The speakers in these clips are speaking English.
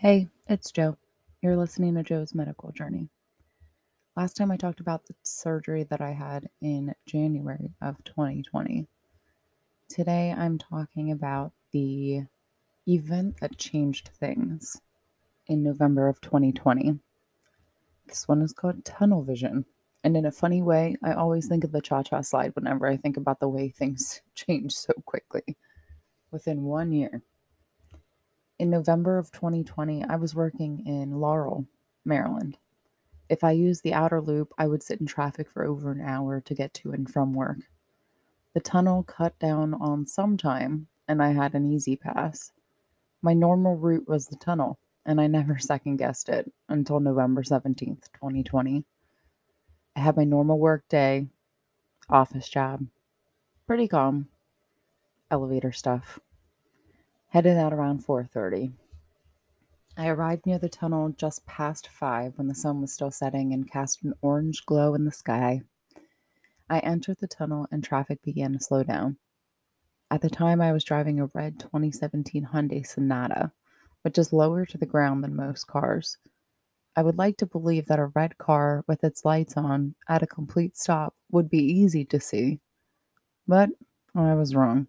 Hey, it's Joe. You're listening to Joe's Medical Journey. Last time I talked about the surgery that I had in January of 2020. Today I'm talking about the event that changed things in November of 2020. This one is called tunnel vision. And in a funny way, I always think of the cha cha slide whenever I think about the way things change so quickly within one year. In November of 2020, I was working in Laurel, Maryland. If I used the outer loop, I would sit in traffic for over an hour to get to and from work. The tunnel cut down on some time, and I had an E-ZPass. My normal route was the tunnel, and I never second guessed it until November 17th, 2020. I had my normal work day, office job, pretty calm, elevator stuff headed out around 4:30. I arrived near the tunnel just past 5 when the sun was still setting and cast an orange glow in the sky. I entered the tunnel and traffic began to slow down. At the time I was driving a red 2017 Hyundai Sonata, which is lower to the ground than most cars. I would like to believe that a red car with its lights on at a complete stop would be easy to see, but I was wrong.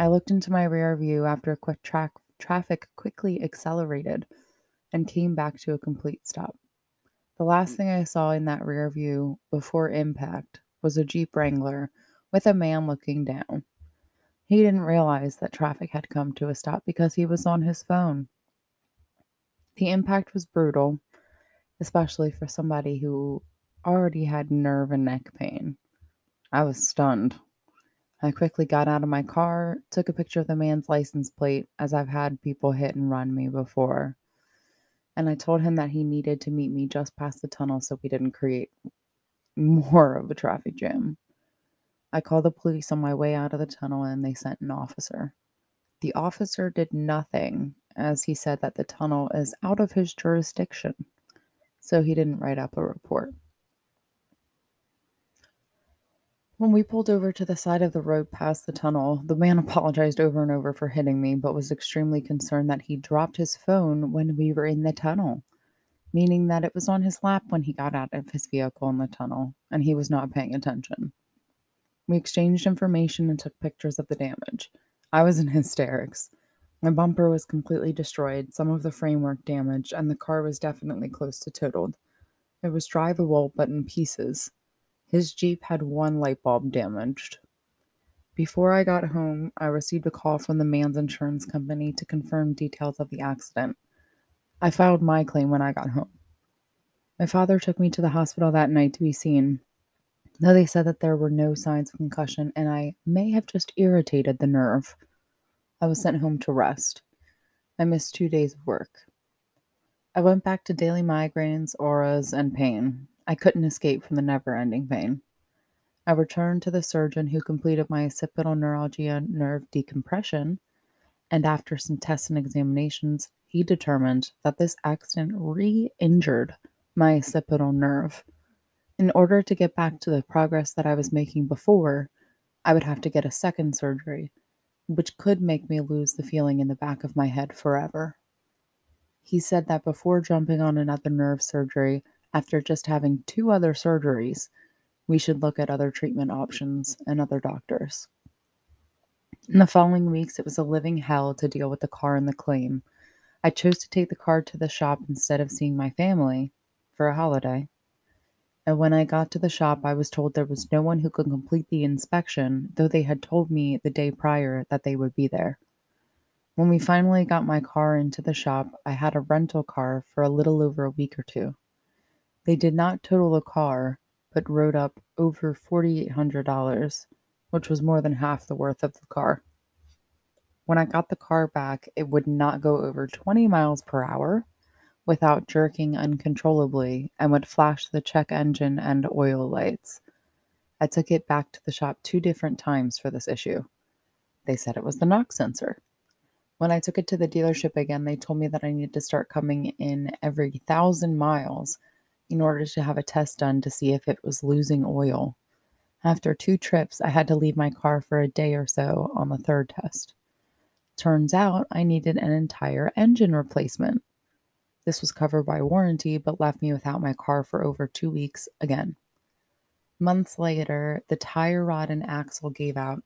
I looked into my rear view after a quick track traffic quickly accelerated and came back to a complete stop. The last thing I saw in that rear view before impact was a Jeep Wrangler with a man looking down. He didn't realize that traffic had come to a stop because he was on his phone. The impact was brutal, especially for somebody who already had nerve and neck pain. I was stunned. I quickly got out of my car, took a picture of the man's license plate, as I've had people hit and run me before. And I told him that he needed to meet me just past the tunnel so we didn't create more of a traffic jam. I called the police on my way out of the tunnel and they sent an officer. The officer did nothing, as he said that the tunnel is out of his jurisdiction, so he didn't write up a report. When we pulled over to the side of the road past the tunnel, the man apologized over and over for hitting me, but was extremely concerned that he dropped his phone when we were in the tunnel, meaning that it was on his lap when he got out of his vehicle in the tunnel, and he was not paying attention. We exchanged information and took pictures of the damage. I was in hysterics. My bumper was completely destroyed, some of the framework damaged, and the car was definitely close to totaled. It was drivable, but in pieces. His Jeep had one light bulb damaged. Before I got home, I received a call from the man's insurance company to confirm details of the accident. I filed my claim when I got home. My father took me to the hospital that night to be seen, though they said that there were no signs of concussion and I may have just irritated the nerve. I was sent home to rest. I missed two days of work. I went back to daily migraines, auras, and pain. I couldn't escape from the never ending pain. I returned to the surgeon who completed my occipital neuralgia nerve decompression, and after some tests and examinations, he determined that this accident re injured my occipital nerve. In order to get back to the progress that I was making before, I would have to get a second surgery, which could make me lose the feeling in the back of my head forever. He said that before jumping on another nerve surgery, after just having two other surgeries, we should look at other treatment options and other doctors. In the following weeks, it was a living hell to deal with the car and the claim. I chose to take the car to the shop instead of seeing my family for a holiday. And when I got to the shop, I was told there was no one who could complete the inspection, though they had told me the day prior that they would be there. When we finally got my car into the shop, I had a rental car for a little over a week or two. They did not total the car, but wrote up over $4,800, which was more than half the worth of the car. When I got the car back, it would not go over 20 miles per hour without jerking uncontrollably and would flash the check engine and oil lights. I took it back to the shop two different times for this issue. They said it was the knock sensor. When I took it to the dealership again, they told me that I needed to start coming in every thousand miles in order to have a test done to see if it was losing oil. After two trips, I had to leave my car for a day or so on the third test. Turns out I needed an entire engine replacement. This was covered by warranty, but left me without my car for over two weeks again. Months later, the tire rod and axle gave out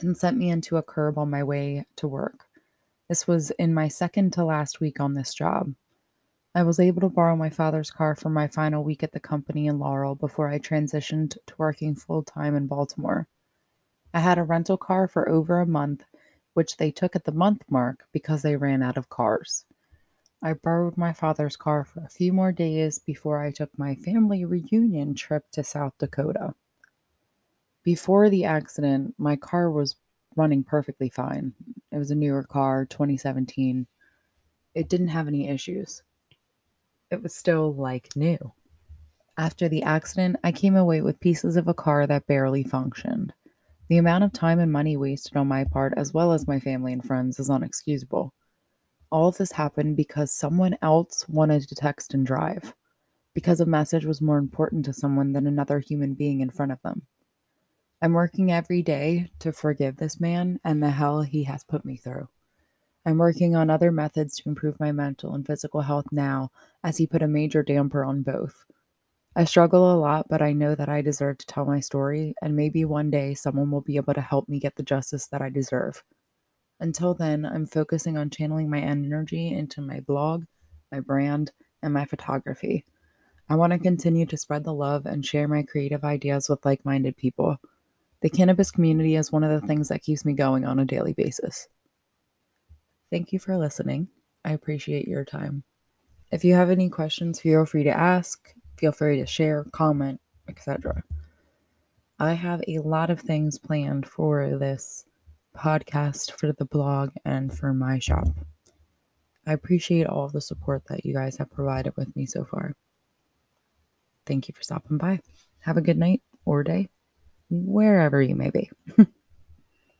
and sent me into a curb on my way to work. This was in my second to last week on this job. I was able to borrow my father's car for my final week at the company in Laurel before I transitioned to working full time in Baltimore. I had a rental car for over a month, which they took at the month mark because they ran out of cars. I borrowed my father's car for a few more days before I took my family reunion trip to South Dakota. Before the accident, my car was running perfectly fine. It was a newer car, 2017. It didn't have any issues. It was still like new. After the accident, I came away with pieces of a car that barely functioned. The amount of time and money wasted on my part, as well as my family and friends, is unexcusable. All of this happened because someone else wanted to text and drive, because a message was more important to someone than another human being in front of them. I'm working every day to forgive this man and the hell he has put me through. I'm working on other methods to improve my mental and physical health now, as he put a major damper on both. I struggle a lot, but I know that I deserve to tell my story, and maybe one day someone will be able to help me get the justice that I deserve. Until then, I'm focusing on channeling my energy into my blog, my brand, and my photography. I want to continue to spread the love and share my creative ideas with like minded people. The cannabis community is one of the things that keeps me going on a daily basis. Thank you for listening. I appreciate your time. If you have any questions, feel free to ask, feel free to share, comment, etc. I have a lot of things planned for this podcast, for the blog, and for my shop. I appreciate all the support that you guys have provided with me so far. Thank you for stopping by. Have a good night or day, wherever you may be.